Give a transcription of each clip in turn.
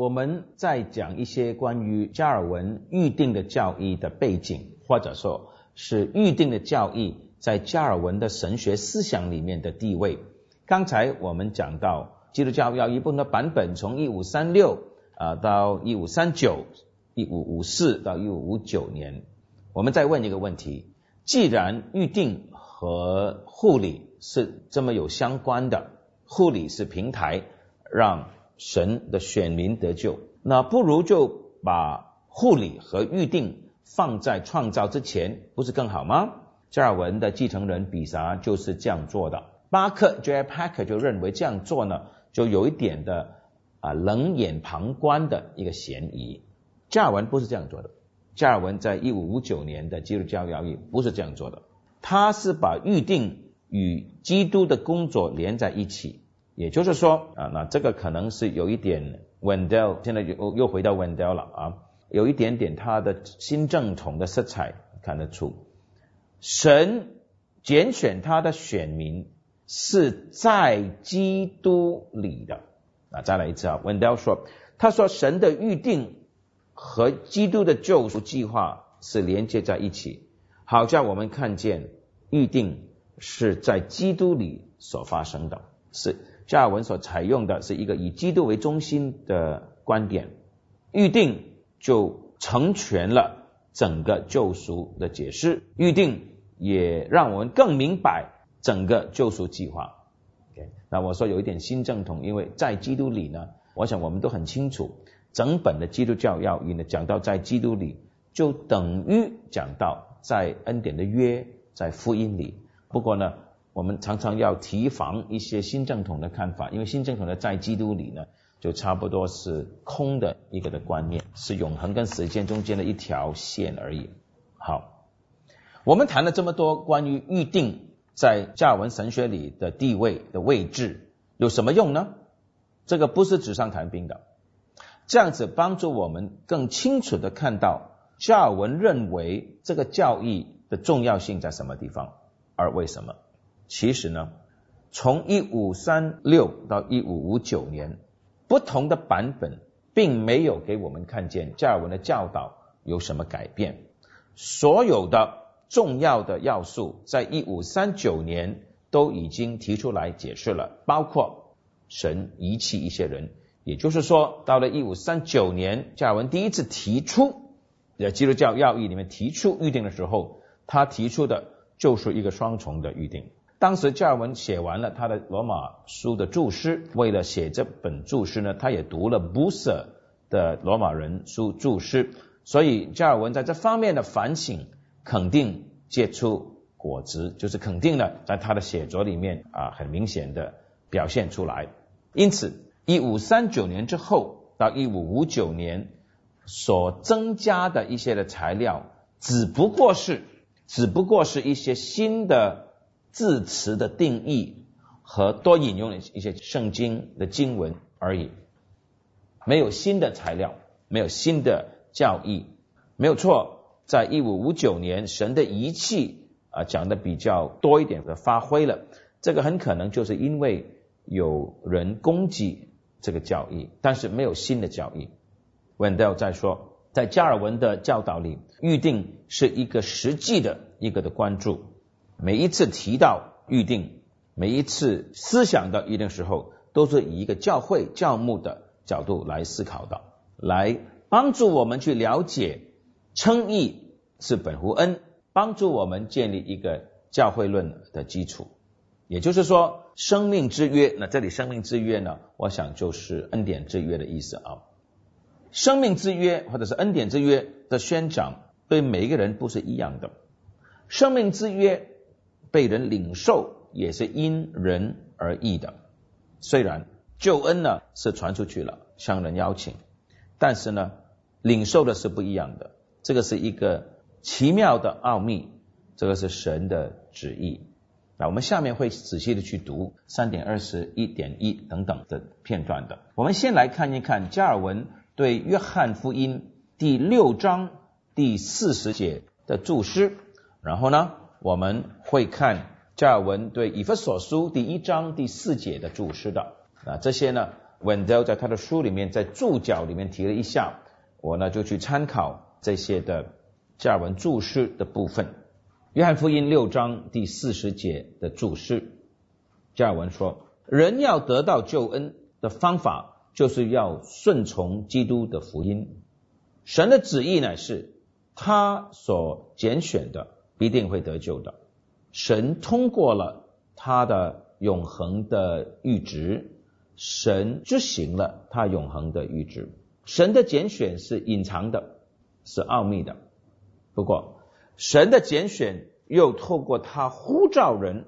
我们在讲一些关于加尔文预定的教义的背景，或者说是预定的教义在加尔文的神学思想里面的地位。刚才我们讲到基督教要一部分的版本，从一五三六啊到一五三九、一五五四到一五五九年。我们再问一个问题：既然预定和护理是这么有相关的，护理是平台，让神的选民得救，那不如就把护理和预定放在创造之前，不是更好吗？加尔文的继承人比萨就是这样做的。巴克 J. Packer 就认为这样做呢，就有一点的啊冷眼旁观的一个嫌疑。加尔文不是这样做的。加尔文在一五五九年的基督教教义不是这样做的，他是把预定与基督的工作连在一起。也就是说啊，那这个可能是有一点 Wendell，现在又又回到 Wendell 了啊，有一点点他的新正统的色彩看得出。神拣选他的选民是在基督里的啊，再来一次啊，Wendell 说，他说神的预定和基督的救赎计划是连接在一起，好像我们看见预定是在基督里所发生的，是。加尔文所采用的是一个以基督为中心的观点，预定就成全了整个救赎的解释，预定也让我们更明白整个救赎计划。那我说有一点新正统，因为在基督里呢，我想我们都很清楚，整本的基督教要义呢讲到在基督里，就等于讲到在恩典的约在福音里。不过呢。我们常常要提防一些新正统的看法，因为新正统的在基督里呢，就差不多是空的一个的观念，是永恒跟时间中间的一条线而已。好，我们谈了这么多关于预定在加尔文神学里的地位的位置，有什么用呢？这个不是纸上谈兵的，这样子帮助我们更清楚的看到加尔文认为这个教义的重要性在什么地方，而为什么。其实呢，从一五三六到一五五九年，不同的版本并没有给我们看见加尔文的教导有什么改变。所有的重要的要素，在一五三九年都已经提出来解释了，包括神遗弃一些人。也就是说，到了一五三九年，加尔文第一次提出在基督教要义里面提出预定的时候，他提出的就是一个双重的预定。当时加尔文写完了他的罗马书的注释，为了写这本注释呢，他也读了布瑟的罗马人书注释，所以加尔文在这方面的反省肯定结出果子，就是肯定的在他的写作里面啊很明显的表现出来。因此，一五三九年之后到一五五九年所增加的一些的材料，只不过是只不过是一些新的。字词的定义和多引用一些圣经的经文而已，没有新的材料，没有新的教义，没有错。在一五五九年，神的仪器啊讲的比较多一点的发挥了，这个很可能就是因为有人攻击这个教义，但是没有新的教义。Wendell 在说，在加尔文的教导里，预定是一个实际的一个的关注。每一次提到预定，每一次思想的预定时候，都是以一个教会教牧的角度来思考的，来帮助我们去了解称义是本乎恩，帮助我们建立一个教会论的基础。也就是说，生命之约，那这里生命之约呢，我想就是恩典之约的意思啊。生命之约或者是恩典之约的宣讲，对每一个人不是一样的。生命之约。被人领受也是因人而异的。虽然救恩呢是传出去了，向人邀请，但是呢，领受的是不一样的。这个是一个奇妙的奥秘，这个是神的旨意。那我们下面会仔细的去读三点二十一点一等等的片段的。我们先来看一看加尔文对约翰福音第六章第四十节的注释，然后呢？我们会看加尔文对以弗所书第一章第四节的注释的啊，这些呢 Wendell 在他的书里面在注脚里面提了一下，我呢就去参考这些的加尔文注释的部分。约翰福音六章第四十节的注释，加尔文说：人要得到救恩的方法，就是要顺从基督的福音。神的旨意呢是，他所拣选的必定会得救的。神通过了他的永恒的预旨。神执行了他永恒的预知，神的拣选是隐藏的，是奥秘的。不过，神的拣选又透过他呼召人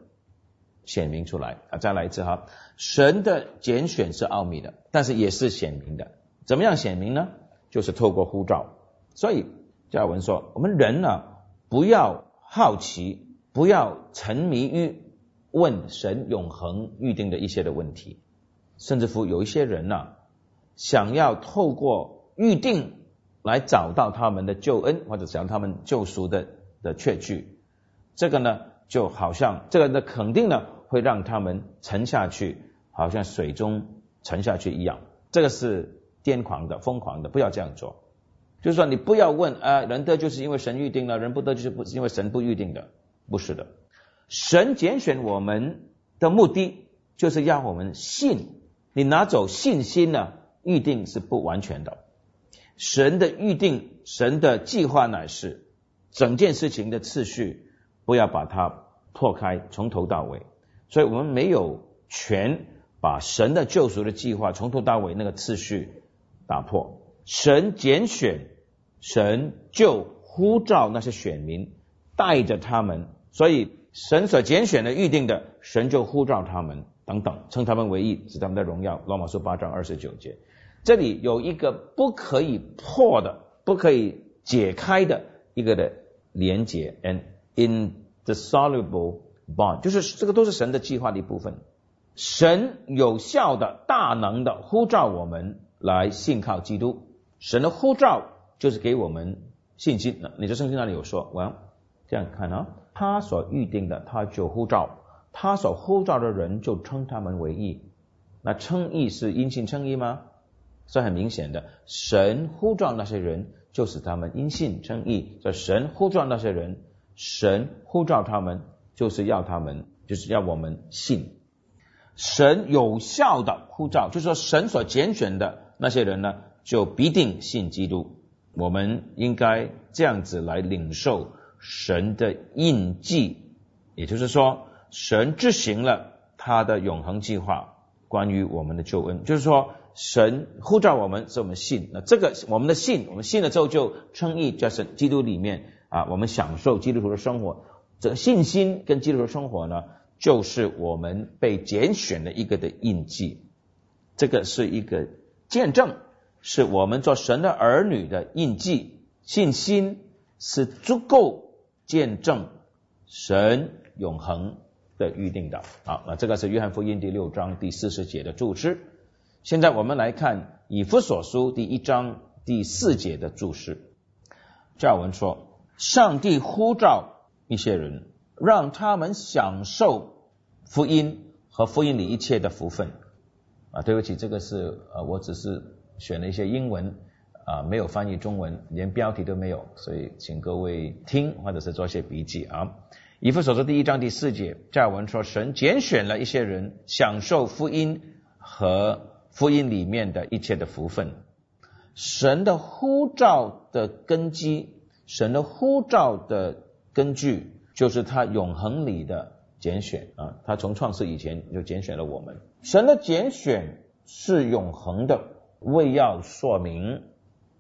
显明出来啊！再来一次哈，神的拣选是奥秘的，但是也是显明的。怎么样显明呢？就是透过呼召。所以加尔文说，我们人呢，不要好奇，不要沉迷于问神永恒预定的一些的问题。甚至乎有一些人呢，想要透过预定来找到他们的救恩，或者想他们救赎的的确据，这个呢就好像这个的肯定呢会让他们沉下去，好像水中沉下去一样。这个是癫狂的、疯狂的，不要这样做。就是说，你不要问啊，人得就是因为神预定了，人不得就是不是因为神不预定的，不是的。神拣选我们的目的，就是让我们信。你拿走信心呢？预定是不完全的。神的预定，神的计划乃是整件事情的次序，不要把它破开，从头到尾。所以我们没有权把神的救赎的计划从头到尾那个次序打破。神拣选，神就呼召那些选民，带着他们。所以神所拣选的预定的，神就呼召他们。等等，称他们为义，是他们的荣耀。罗马书八章二十九节，这里有一个不可以破的、不可以解开的一个的连结，an indissoluble bond，就是这个都是神的计划的一部分。神有效的、大能的呼召我们来信靠基督。神的呼召就是给我们信心。那你在圣经那里有说，我要这样看啊，他所预定的，他就呼召。他所呼召的人就称他们为义，那称义是因信称义吗？是很明显的，神呼召那些人，就使他们因信称义。这神呼召那些人，神呼召他们，就是要他们，就是要我们信。神有效的呼召，就是说神所拣选的那些人呢，就必定信基督。我们应该这样子来领受神的印记，也就是说。神执行了他的永恒计划，关于我们的救恩，就是说，神呼召我们，使我们信。那这个我们的信，我们信了之后就称义，就是基督里面啊，我们享受基督徒的生活。这个信心跟基督徒生活呢，就是我们被拣选的一个的印记。这个是一个见证，是我们做神的儿女的印记。信心是足够见证神永恒。的预定的，好，那这个是约翰福音第六章第四十节的注释。现在我们来看以弗所书第一章第四节的注释。教文说，上帝呼召一些人，让他们享受福音和福音里一切的福分。啊，对不起，这个是呃，我只是选了一些英文啊，没有翻译中文，连标题都没有，所以请各位听或者是做些笔记啊。以弗所书第一章第四节，加尔文说，神拣选了一些人，享受福音和福音里面的一切的福分。神的呼召的根基，神的呼召的根据，就是他永恒里的拣选啊。他从创世以前就拣选了我们。神的拣选是永恒的，为要说明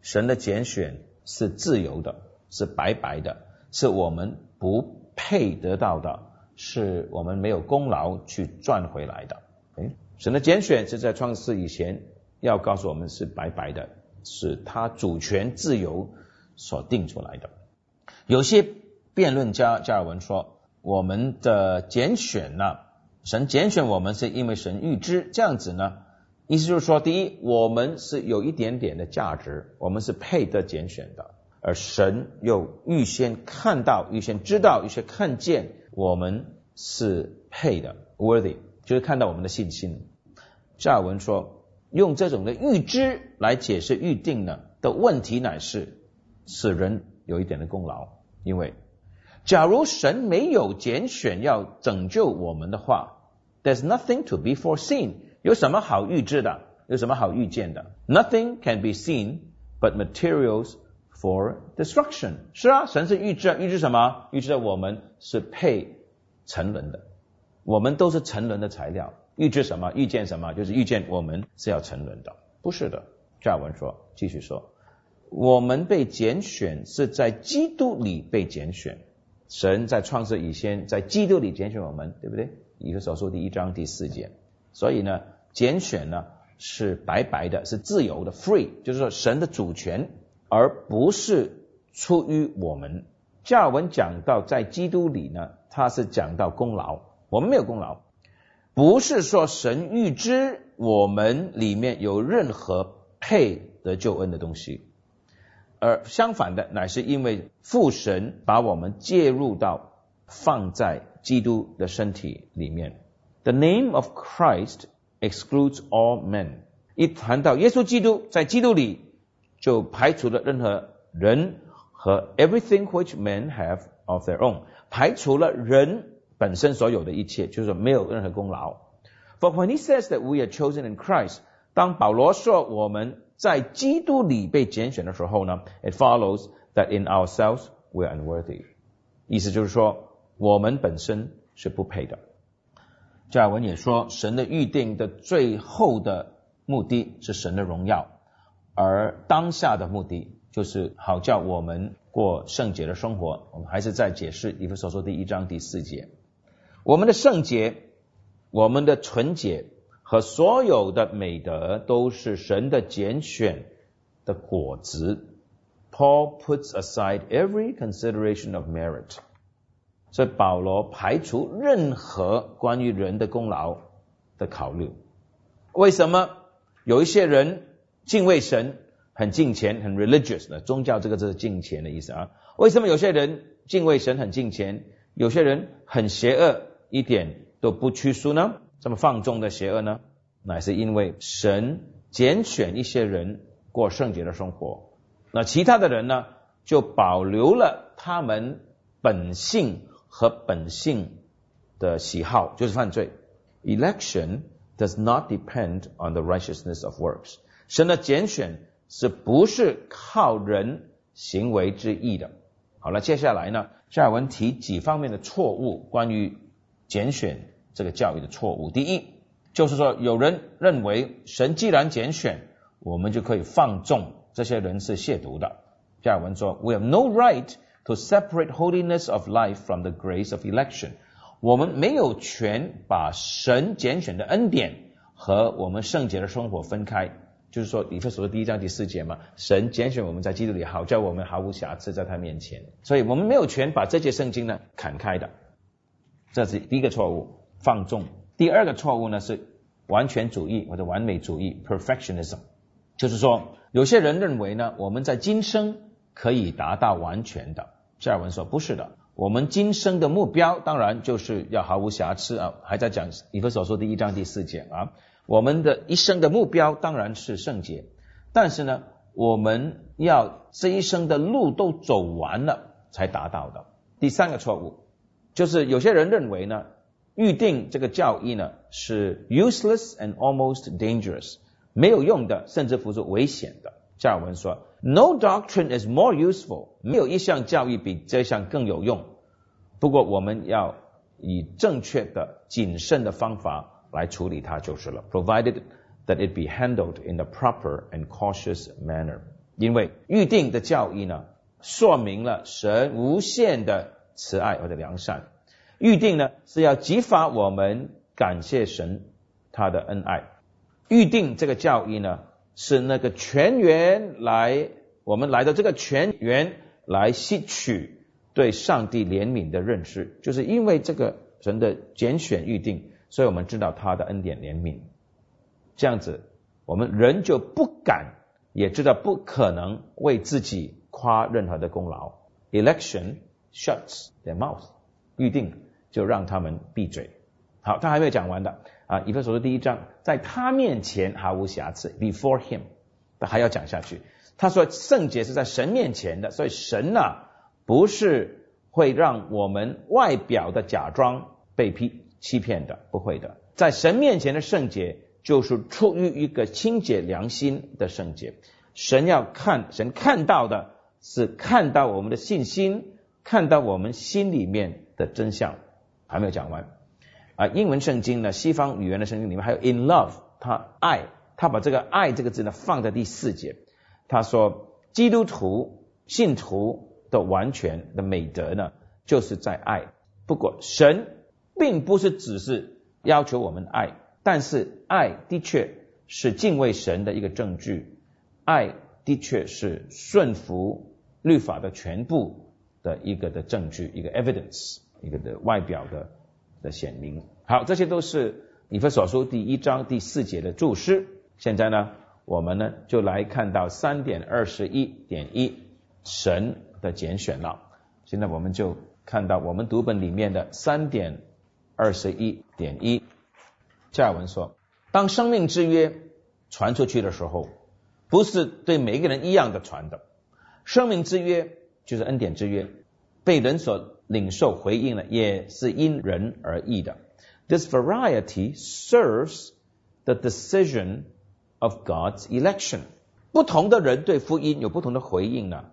神的拣选是自由的，是白白的，是我们不。配得到的是我们没有功劳去赚回来的。哎，神的拣选是在创世以前要告诉我们是白白的，是他主权自由所定出来的。有些辩论家加尔文说，我们的拣选呢，神拣选我们是因为神预知这样子呢，意思就是说，第一，我们是有一点点的价值，我们是配得拣选的。而神又预先看到、预先知道、预先看见我们是配的，worthy，就是看到我们的信心。加尔文说，用这种的预知来解释预定呢的问题，乃是使人有一点的功劳。因为，假如神没有拣选要拯救我们的话，there's nothing to be foreseen。有什么好预知的？有什么好预见的？Nothing can be seen but materials for destruction。是啊，神是预知啊，预知什么？预知我们是配沉沦的，我们都是沉沦的材料。预知什么？预见什么？就是预见我们是要沉沦的。不是的，加文说，继续说，我们被拣选是在基督里被拣选。神在创世以前，在基督里拣选我们，对不对？以弗所书第一章第四节。所以呢，拣选呢是白白的，是自由的，free，就是说神的主权，而不是出于我们。加尔文讲到在基督里呢，他是讲到功劳，我们没有功劳。不是说神预知我们里面有任何配得救恩的东西，而相反的，乃是因为父神把我们介入到放在基督的身体里面。The name of Christ excludes all men。一谈到耶稣基督，在基督里就排除了任何人和 everything which men have of their own，排除了人。本身所有的一切，就是没有任何功劳。For when he says that we are chosen in Christ，当保罗说我们在基督里被拣选的时候呢，it follows that in ourselves we are unworthy。意思就是说，我们本身是不配的。 加尔文也说，神的预定的最后的目的是神的荣耀，而当下的目的就是好叫我们过圣洁的生活。我们还是在解释以弗所说第一章第四节。我们的圣洁、我们的纯洁和所有的美德，都是神的拣选的果子。Paul puts aside every consideration of merit，所以保罗排除任何关于人的功劳的考虑。为什么有一些人敬畏神、很敬虔、很 religious 呢？宗教这个字是敬虔的意思啊。为什么有些人敬畏神、很敬虔，有些人很邪恶？一点都不屈服呢？这么放纵的邪恶呢？乃是因为神拣选一些人过圣洁的生活，那其他的人呢，就保留了他们本性和本性的喜好，就是犯罪。Election does not depend on the righteousness of works。神的拣选是不是靠人行为之意的？好了，接下来呢，下文提几方面的错误，关于。拣选这个教育的错误，第一就是说，有人认为神既然拣选，我们就可以放纵这些人是亵渎的。加尔文说：“We have no right to separate holiness of life from the grace of election。”我们没有权把神拣选的恩典和我们圣洁的生活分开。就是说，以弗所的第一章第四节嘛，神拣选我们在基督里，好叫我们毫无瑕疵在他面前。所以我们没有权把这些圣经呢砍开的。这是第一个错误，放纵。第二个错误呢是完全主义或者完美主义 （perfectionism），就是说有些人认为呢，我们在今生可以达到完全的。加尔文说不是的，我们今生的目标当然就是要毫无瑕疵啊，还在讲以弗所说第一章第四节啊，我们的一生的目标当然是圣洁，但是呢，我们要这一生的路都走完了才达到的。第三个错误。就是有些人认为呢，预定这个教义呢是 useless and almost dangerous，没有用的，甚至乎是危险的。加尔文说，No doctrine is more useful，没有一项教育比这项更有用。不过我们要以正确的、谨慎的方法来处理它就是了，provided that it be handled in a proper and cautious manner。因为预定的教义呢，说明了神无限的。慈爱或者良善，预定呢是要激发我们感谢神他的恩爱。预定这个教义呢是那个全员来，我们来到这个全员来吸取对上帝怜悯的认识，就是因为这个神的拣选预定，所以我们知道他的恩典怜悯。这样子，我们人就不敢，也知道不可能为自己夸任何的功劳。Election。shuts their mouth，预定就让他们闭嘴。好，他还没有讲完的啊，以弗所书第一章，在他面前毫无瑕疵，before him，他还要讲下去。他说圣洁是在神面前的，所以神呢不是会让我们外表的假装被批欺骗的，不会的。在神面前的圣洁，就是出于一个清洁良心的圣洁。神要看，神看到的是看到我们的信心，看到我们心里面的真相。还没有讲完啊！英文圣经呢，西方语言的圣经里面还有 in love，他爱，他把这个爱这个字呢放在第四节。他说，基督徒信徒的完全的美德呢，就是在爱。不过神并不是只是要求我们爱，但是爱的确是敬畏神的一个证据。爱的确是顺服律法的全部的一个的证据，一个 evidence，一个的外表的的显明。好，这些都是以弗所书第一章第四节的注释。现在呢，我们呢就来看到三点二十一点一神的拣选了。现在我们就看到我们读本里面的三点二十一点一，加尔文说：当生命之约传出去的时候。不是对每个人一样的传的，生命之约就是恩典之约，被人所领受回应了，也是因人而异的。This variety serves the decision of God's election。不同的人对福音有不同的回应呢，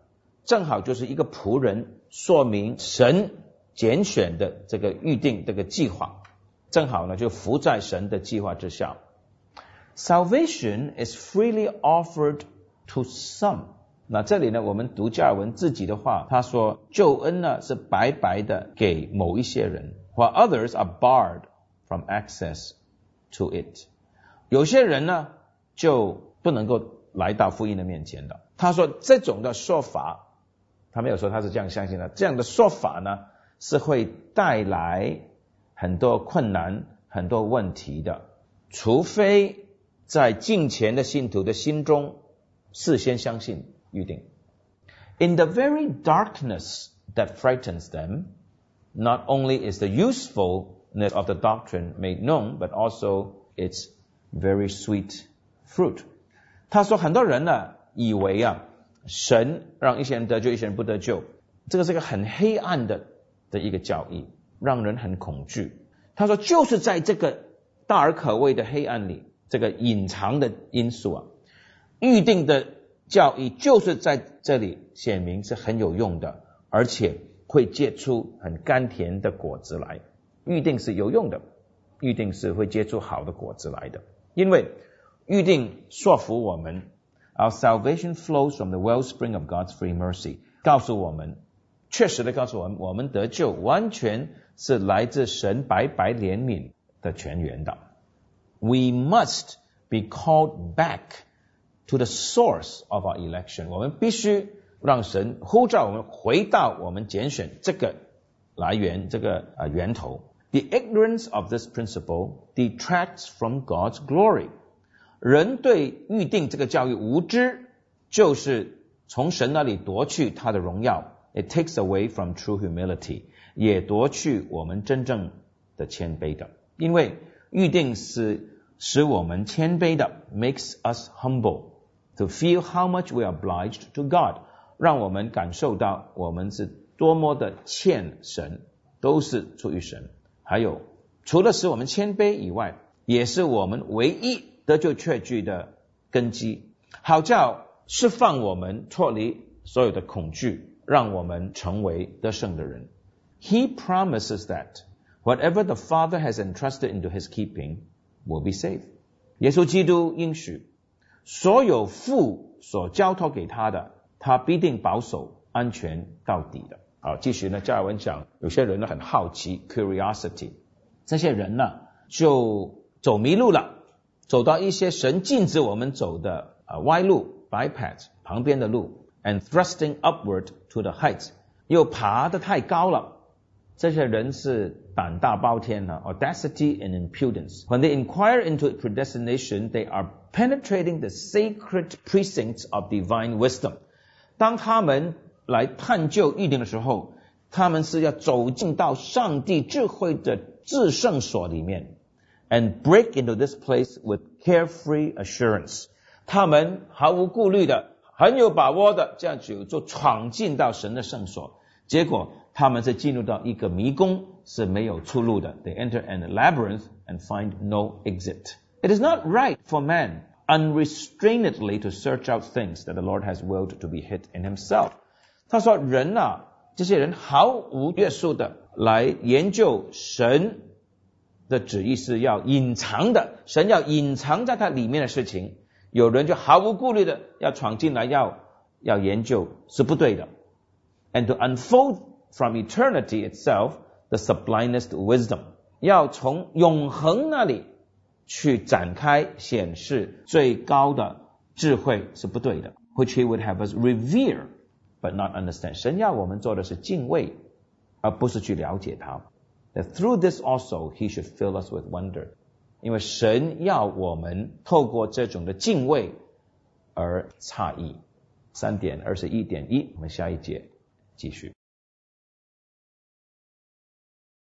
正好就是一个仆人说明神拣选的这个预定这个计划，正好呢就伏在神的计划之下。Salvation is freely offered to some。 那这里呢，我们读加尔文自己的话，他说救恩呢是白白的给某一些人而 others are barred from access to it。有些人呢就不能够来到福音的面前的。他说这种的说法，他没有说他是这样相信的。这样的说法呢是会带来很多困难、很多问题的，除非。在敬虔的信徒的心中，事先相信预定。In the very darkness that frightens them, not only is the usefulness of the doctrine made known, but also its very sweet fruit. 他说，很多人呢以为啊，神让一些人得救，一些人不得救，这个是个很黑暗的的一个教义，让人很恐惧。他说，就是在这个大而可畏的黑暗里。这个隐藏的因素啊，预定的 教义就是在这里显明是很有用的，而且会结出很甘甜的果子来。预定是有用的，预定是会结出好的果子来的，因为预定说服我们，Our salvation flows from the wellspring of God's free mercy，告诉我们，确实的告诉我们，我们得救完全是来自神白白怜悯的泉源的。we must be called back to the source of our election。我们必须让神呼召我们回到我们拣选这个来源，这个啊源头。The ignorance of this principle detracts from God's glory。人对预定这个教育无知，就是从神那里夺去他的荣耀。It takes away from true humility，也夺去我们真正的谦卑的，因为。预定是使我们谦卑的，makes us humble to feel how much we are obliged to God，让我们感受到我们是多么的欠神，都是出于神。还有，除了使我们谦卑以外，也是我们唯一得救确据的根基，好叫释放我们脱离所有的恐惧，让我们成为得胜的人。He promises that. Whatever the Father has entrusted into His keeping will be safe。耶稣基督应许， 所有父所交托给他的，他必定保守安全到底的。好，继续呢，加尔文讲，有些人呢很好奇，curiosity，这些人呢就走迷路了，走到一些神禁止我们走的啊歪路，bypass 旁边的路，and thrusting upward to the heights，又爬得太高了。这些人是胆大包天呢，audacity and impudence. When they inquire into predestination, they are penetrating the sacred precincts of divine wisdom. 当他们来探究预定的时候，他们是要走进到上帝智慧的至圣所里面。 and break into this place with carefree assurance。他们毫无顾虑的、很有把握的这样就就闯进到神的圣所，结果他们是进入到一个迷宫，是没有出路的。They enter an labyrinth and find no exit. It is not right for man unrestrainedly to search out things that the Lord has willed to be hid in Himself. 他说：“人啊，这些人毫无约束的来研究神的旨意是要隐藏的，神要隐藏在它里面的事情，有人就毫无顾虑的要闯进来，要要研究是不对的。And to unfold from eternity itself the sublimest wisdom，要从永恒那里 去展开显示最高的智慧是不对的。Which he would have us revere but not understand。神要我们做的是敬畏，而不是去了解他。That through this also he should fill us with wonder。因为神要我们透过这种的敬畏而诧异。三点二十一点一，我们下一节继续。